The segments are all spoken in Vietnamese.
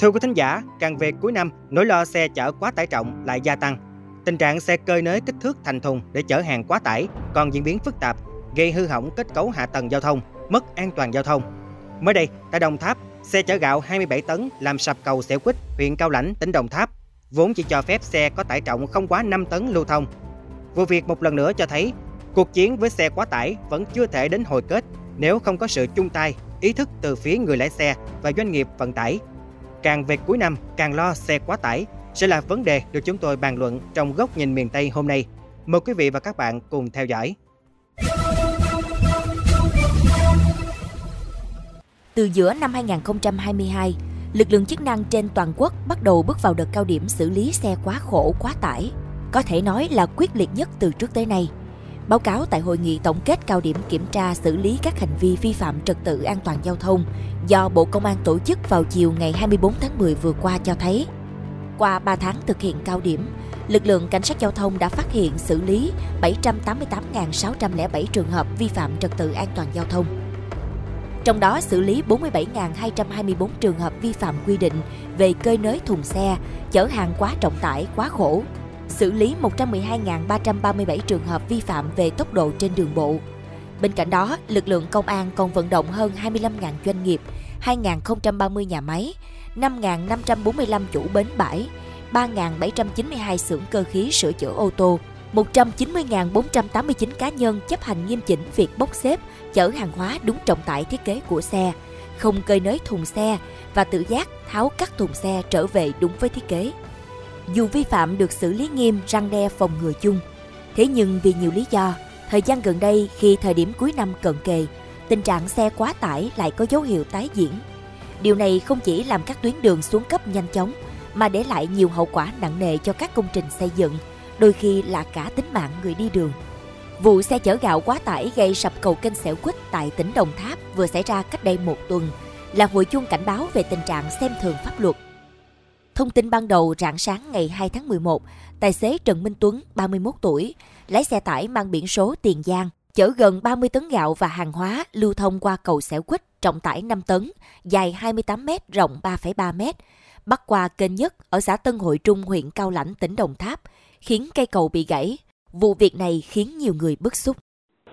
Thưa quý thính giả, càng về cuối năm, nỗi lo xe chở quá tải trọng lại gia tăng. Tình trạng xe cơi nới kích thước thành thùng để chở hàng quá tải còn diễn biến phức tạp, gây hư hỏng kết cấu hạ tầng giao thông, mất an toàn giao thông. Mới đây, tại Đồng Tháp, xe chở gạo 27 tấn làm sập cầu Xẻo Quýt, huyện Cao Lãnh, tỉnh Đồng Tháp, vốn chỉ cho phép xe có tải trọng không quá 5 tấn lưu thông. Vụ việc một lần nữa cho thấy cuộc chiến với xe quá tải vẫn chưa thể đến hồi kết nếu không có sự chung tay, ý thức từ phía người lái xe và doanh nghiệp vận tải. Càng về cuối năm, càng lo xe quá tải sẽ là vấn đề được chúng tôi bàn luận trong góc nhìn miền Tây hôm nay. Mời quý vị và các bạn cùng theo dõi. Từ giữa năm 2022, lực lượng chức năng trên toàn quốc bắt đầu bước vào đợt cao điểm xử lý xe quá khổ, quá tải. Có thể nói là quyết liệt nhất từ trước tới nay. Báo cáo tại hội nghị tổng kết cao điểm kiểm tra xử lý các hành vi vi phạm trật tự an toàn giao thông do Bộ Công an tổ chức vào chiều ngày 24 tháng 10 vừa qua cho thấy, qua 3 tháng thực hiện cao điểm, lực lượng cảnh sát giao thông đã phát hiện xử lý 788.607 trường hợp vi phạm trật tự an toàn giao thông. Trong đó xử lý 47.224 trường hợp vi phạm quy định về cơi nới thùng xe, chở hàng quá trọng tải, quá khổ, xử lý 112.337 trường hợp vi phạm về tốc độ trên đường bộ. Bên cạnh đó, lực lượng công an còn vận động hơn 25.000 doanh nghiệp, 2.030 nhà máy, 5.545 chủ bến bãi, 3.792 xưởng cơ khí sửa chữa ô tô, 190.489 cá nhân chấp hành nghiêm chỉnh việc bốc xếp, chở hàng hóa đúng trọng tải thiết kế của xe, không cơi nới thùng xe và tự giác tháo các thùng xe trở về đúng với thiết kế. Dù vi phạm được xử lý nghiêm răng đe phòng ngừa chung, thế nhưng vì nhiều lý do, thời gian gần đây khi thời điểm cuối năm cận kề, tình trạng xe quá tải lại có dấu hiệu tái diễn. Điều này không chỉ làm các tuyến đường xuống cấp nhanh chóng, mà để lại nhiều hậu quả nặng nề cho các công trình xây dựng, đôi khi là cả tính mạng người đi đường. Vụ xe chở gạo quá tải gây sập cầu kênh Xẻo Quýt tại tỉnh Đồng Tháp vừa xảy ra cách đây một tuần là hồi chuông cảnh báo về tình trạng xem thường pháp luật. Thông tin ban đầu rạng sáng ngày 2 tháng 11, tài xế Trần Minh Tuấn, 31 tuổi, lái xe tải mang biển số Tiền Giang, chở gần 30 tấn gạo và hàng hóa lưu thông qua cầu Xẻo Quýt trọng tải 5 tấn, dài 28 m, rộng 3,3 m, bắc qua kênh nhất ở xã Tân Hội Trung, huyện Cao Lãnh, tỉnh Đồng Tháp, khiến cây cầu bị gãy. Vụ việc này khiến nhiều người bức xúc.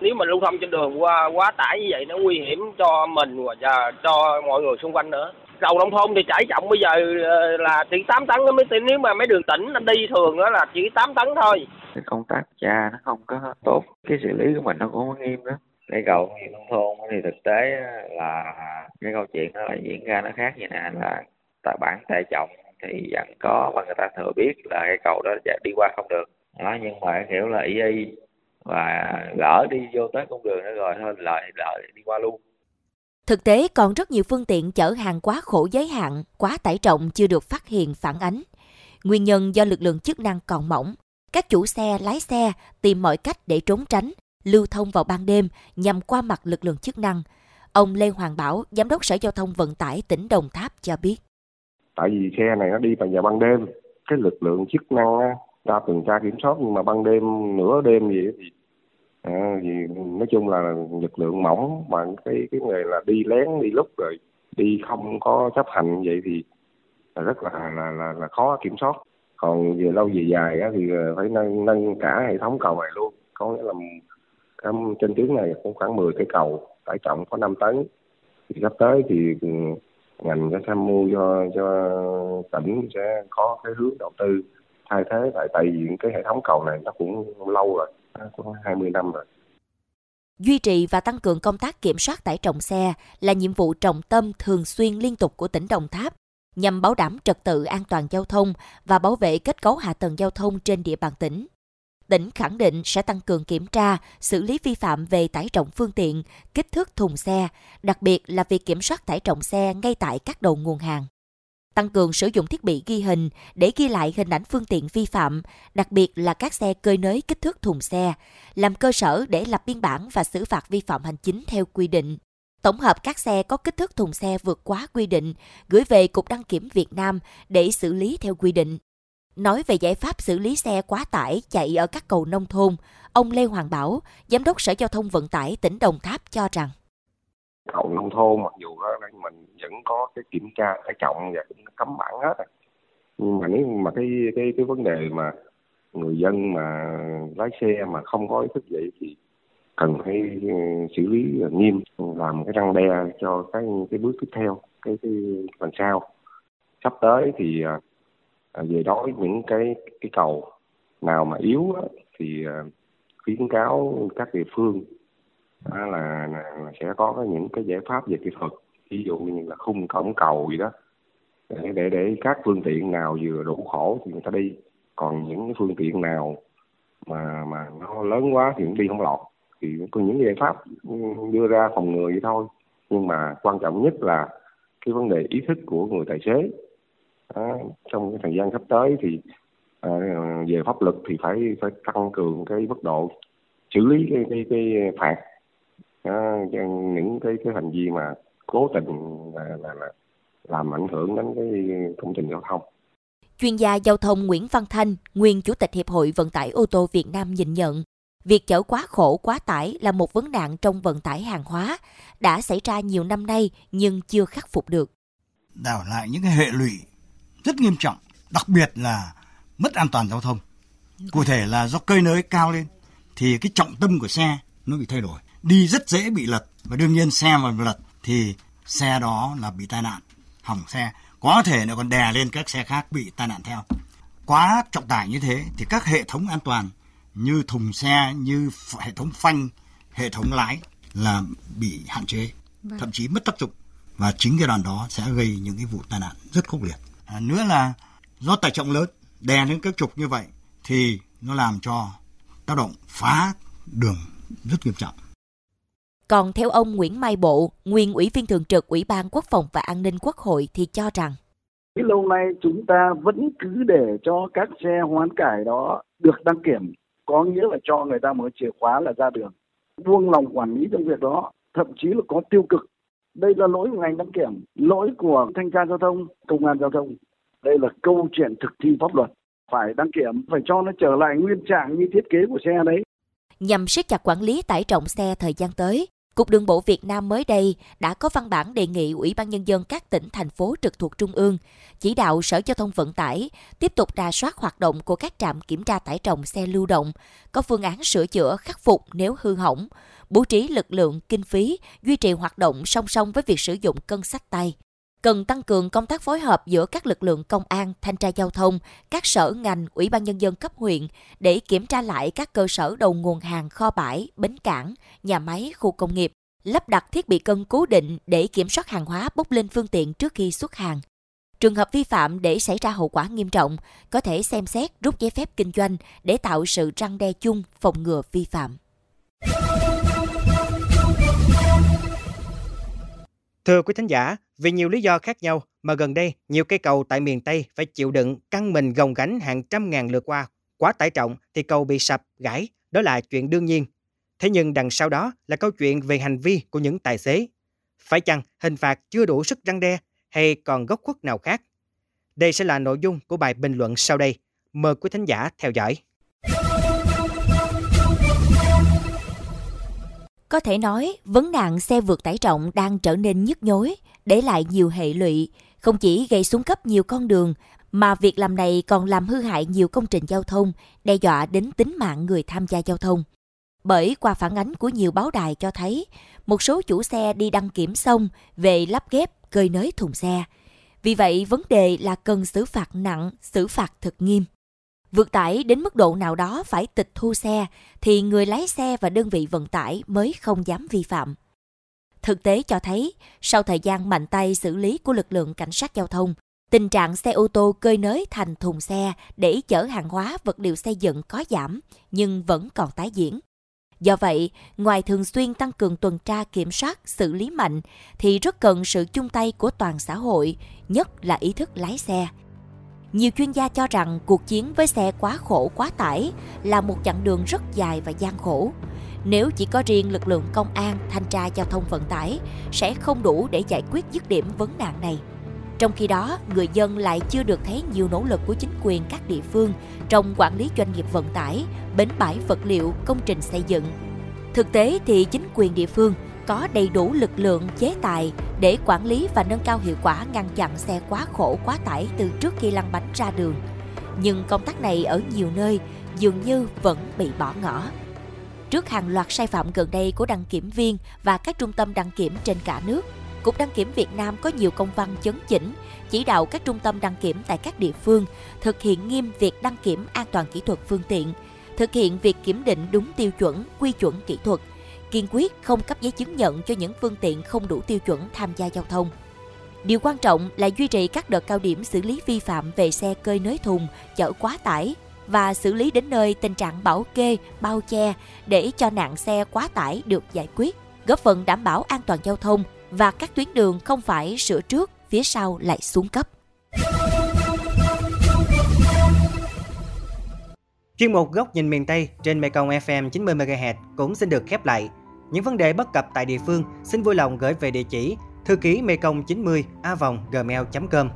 Nếu mà lưu thông trên đường qua quá tải như vậy nó nguy hiểm cho mình và cho mọi người xung quanh nữa. Cầu nông thôn thì chảy trọng bây giờ ờ, là chỉ 8 tấn mới nếu mà mấy đường tỉnh anh đi thường đó là chỉ 8 tấn thôi. Cái công tác cha nó không có tốt, cái xử lý của mình nó cũng không nghiêm đó. Cái cầu nông thôn thì thực tế là cái câu chuyện nó lại diễn ra nó khác như nè, là tại bản tải trọng thì vẫn có và người ta thừa biết là cái cầu đó đi qua không được đó nhưng mà kiểu là y y và lỡ đi vô tới con đường đó rồi thôi lợi lợi đi qua luôn Thực tế còn rất nhiều phương tiện chở hàng quá khổ giới hạn, quá tải trọng chưa được phát hiện phản ánh. Nguyên nhân do lực lượng chức năng còn mỏng. Các chủ xe, lái xe tìm mọi cách để trốn tránh, lưu thông vào ban đêm nhằm qua mặt lực lượng chức năng. Ông Lê Hoàng Bảo, Giám đốc Sở Giao thông Vận tải tỉnh Đồng Tháp cho biết tại vì xe này nó đi vào giờ ban đêm cái lực lượng chức năng ra tuần tra kiểm soát nhưng mà ban đêm nửa đêm gì thì Ờ, à, vì nói chung là lực lượng mỏng mà cái cái người là đi lén đi lúc rồi đi không có chấp hành vậy thì rất là là là, là khó kiểm soát. Còn về lâu về dài á, thì ờ, phải nâng nâng cả hệ thống cầu này luôn. Có nghĩa là trên tuyến này cũng khoảng 10 cây cầu tải trọng có 5 tấn. Thì sắp tới thì ừ, ngành sẽ tham mưu cho cho tỉnh sẽ có cái hướng đầu tư thay thế tại tại vì cái hệ thống cầu này nó cũng lâu rồi cũng 20 năm rồi Duy trì và tăng cường công tác kiểm soát tải trọng xe là nhiệm vụ trọng tâm thường xuyên liên tục của tỉnh Đồng Tháp nhằm bảo đảm trật tự an toàn giao thông và bảo vệ kết cấu hạ tầng giao thông trên địa bàn tỉnh tỉnh khẳng định sẽ tăng cường kiểm tra, xử lý vi phạm về tải trọng phương tiện, kích thước thùng xe, đặc biệt là việc kiểm soát tải trọng xe ngay tại các đầu nguồn hàng. Tăng cường sử dụng thiết bị ghi hình để ghi lại hình ảnh phương tiện vi phạm, đặc biệt là các xe cơi nới kích thước thùng xe, làm cơ sở để lập biên bản và xử phạt vi phạm hành chính theo quy định. Tổng hợp các xe có kích thước thùng xe vượt quá quy định, gửi về Cục Đăng kiểm Việt Nam để xử lý theo quy định. Nói về giải pháp xử lý xe quá tải chạy ở các cầu nông thôn, ông Lê Hoàng Bảo, Giám đốc Sở Giao thông Vận tải tỉnh Đồng Tháp cho rằng nông thôn, mặc dù đó mình vẫn có cái kiểm tra tải trọng và cũng cấm bản hết à. nhưng mà nếu mà cái cái cái vấn đề mà người dân mà lái xe mà không có ý thức vậy thì cần phải ừ, xử lý nghiêm, làm cái răng đe cho cái cái bước tiếp theo, cái cái lần sau. Sắp tới thì à, à, về đối những cái cái cầu nào mà yếu thì khuyến cáo các địa phương là, là, là sẽ có những cái giải pháp về kỹ thuật. Ví dụ như là khung cổng cầu gì đó. Để để để các phương tiện nào vừa đủ khổ thì người ta đi. Còn những cái phương tiện nào mà mà nó lớn quá thì cũng đi không lọt. Thì có những giải pháp đưa ra phòng ngừa vậy thôi. Nhưng mà quan trọng nhất là cái vấn đề ý thức của người tài xế. Đó, trong cái thời gian sắp tới thì à, về pháp luật thì phải phải tăng cường cái mức độ xử lý cái cái, cái phạt à, những cái cái hành vi mà cố tình là, là, là làm ảnh hưởng đến cái công trình giao thông Chuyên gia giao thông Nguyễn Văn Thanh, nguyên Chủ tịch Hiệp hội Vận tải ô tô Việt Nam nhìn nhận, việc chở quá khổ quá tải là một vấn nạn trong vận tải hàng hóa, đã xảy ra nhiều năm nay nhưng chưa khắc phục được. Đảo lại những cái hệ lụy rất nghiêm trọng, đặc biệt là mất an toàn giao thông. Cụ thể là do cơi nới cao lên thì cái trọng tâm của xe nó bị thay đổi, đi rất dễ bị lật và đương nhiên xe mà lật thì xe đó là bị tai nạn, hỏng xe có thể nó còn đè lên các xe khác bị tai nạn theo. Quá trọng tải như thế thì các hệ thống an toàn như thùng xe, như hệ thống phanh, hệ thống lái là bị hạn chế, vâng. thậm chí mất tác dụng và chính cái đoạn đó sẽ gây những cái vụ tai nạn rất khốc liệt. À, nữa là do tải trọng lớn đè lên các trục như vậy thì nó làm cho tác động phá đường rất nghiêm trọng. Còn theo ông Nguyễn Mai Bộ, nguyên ủy viên thường trực Ủy ban Quốc phòng và An ninh Quốc hội thì cho rằng lâu nay chúng ta vẫn cứ để cho các xe hoán cải đó được đăng kiểm có nghĩa là cho người ta mở chìa khóa là ra đường. Buông lòng quản lý trong việc đó thậm chí là có tiêu cực. Đây là lỗi của ngành đăng kiểm lỗi của thanh tra giao thông công an giao thông. Đây là câu chuyện thực thi pháp luật. Phải đăng kiểm phải cho nó trở lại nguyên trạng như thiết kế của xe đấy nhằm siết chặt quản lý tải trọng xe thời gian tới. Cục Đường bộ Việt Nam mới đây đã có văn bản đề nghị Ủy ban Nhân dân các tỉnh, thành phố trực thuộc Trung ương chỉ đạo Sở Giao thông Vận tải tiếp tục ra soát hoạt động của các trạm kiểm tra tải trọng xe lưu động, có phương án sửa chữa, khắc phục nếu hư hỏng, bố trí lực lượng, kinh phí, duy trì hoạt động song song với việc sử dụng cân sách tay cần tăng cường công tác phối hợp giữa các lực lượng công an, thanh tra giao thông, các sở ngành, ủy ban nhân dân cấp huyện để kiểm tra lại các cơ sở đầu nguồn hàng kho bãi, bến cảng, nhà máy, khu công nghiệp, lắp đặt thiết bị cân cố định để kiểm soát hàng hóa bốc lên phương tiện trước khi xuất hàng. Trường hợp vi phạm để xảy ra hậu quả nghiêm trọng, có thể xem xét rút giấy phép kinh doanh để tạo sự răng đe chung phòng ngừa vi phạm. Thưa quý thính giả, vì nhiều lý do khác nhau mà gần đây nhiều cây cầu tại miền Tây phải chịu đựng căng mình gồng gánh hàng trăm ngàn lượt qua. Quá tải trọng thì cầu bị sập, gãy, đó là chuyện đương nhiên. Thế nhưng đằng sau đó là câu chuyện về hành vi của những tài xế. Phải chăng hình phạt chưa đủ sức răng đe hay còn góc khuất nào khác? Đây sẽ là nội dung của bài bình luận sau đây. Mời quý thính giả theo dõi. Có thể nói, vấn nạn xe vượt tải trọng đang trở nên nhức nhối, để lại nhiều hệ lụy, không chỉ gây xuống cấp nhiều con đường, mà việc làm này còn làm hư hại nhiều công trình giao thông, đe dọa đến tính mạng người tham gia giao thông. Bởi qua phản ánh của nhiều báo đài cho thấy, một số chủ xe đi đăng kiểm xong về lắp ghép cơi nới thùng xe. Vì vậy, vấn đề là cần xử phạt nặng, xử phạt thật nghiêm. Vượt tải đến mức độ nào đó phải tịch thu xe thì người lái xe và đơn vị vận tải mới không dám vi phạm. Thực tế cho thấy, sau thời gian mạnh tay xử lý của lực lượng cảnh sát giao thông, tình trạng xe ô tô cơi nới thành thùng xe để chở hàng hóa vật liệu xây dựng có giảm, nhưng vẫn còn tái diễn. Do vậy, ngoài thường xuyên tăng cường tuần tra kiểm soát, xử lý mạnh, thì rất cần sự chung tay của toàn xã hội, nhất là ý thức lái xe. Nhiều chuyên gia cho rằng cuộc chiến với xe quá khổ quá tải là một chặng đường rất dài và gian khổ. Nếu chỉ có riêng lực lượng công an, thanh tra giao thông vận tải sẽ không đủ để giải quyết dứt điểm vấn nạn này. Trong khi đó, người dân lại chưa được thấy nhiều nỗ lực của chính quyền các địa phương trong quản lý doanh nghiệp vận tải, bến bãi vật liệu, công trình xây dựng. Thực tế thì chính quyền địa phương có đầy đủ lực lượng chế tài để quản lý và nâng cao hiệu quả ngăn chặn xe quá khổ quá tải từ trước khi lăn bánh ra đường. Nhưng công tác này ở nhiều nơi dường như vẫn bị bỏ ngỏ. Trước hàng loạt sai phạm gần đây của đăng kiểm viên và các trung tâm đăng kiểm trên cả nước, Cục Đăng kiểm Việt Nam có nhiều công văn chấn chỉnh, chỉ đạo các trung tâm đăng kiểm tại các địa phương thực hiện nghiêm việc đăng kiểm an toàn kỹ thuật phương tiện, thực hiện việc kiểm định đúng tiêu chuẩn, quy chuẩn kỹ thuật, kiên quyết không cấp giấy chứng nhận cho những phương tiện không đủ tiêu chuẩn tham gia giao thông. Điều quan trọng là duy trì các đợt cao điểm xử lý vi phạm về xe cơi nới thùng, chở quá tải và xử lý đến nơi tình trạng bảo kê, bao che để cho nạn xe quá tải được giải quyết, góp phần đảm bảo an toàn giao thông và các tuyến đường không phải sửa trước, phía sau lại xuống cấp. Chuyên mục Góc nhìn miền Tây trên Mekong FM 90MHz cũng xin được khép lại. Những vấn đề bất cập tại địa phương, xin vui lòng gửi về địa chỉ thư ký mekong 90 a gmail.com.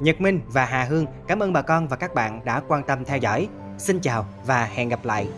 Nhật Minh và Hà Hương cảm ơn bà con và các bạn đã quan tâm theo dõi. Xin chào và hẹn gặp lại.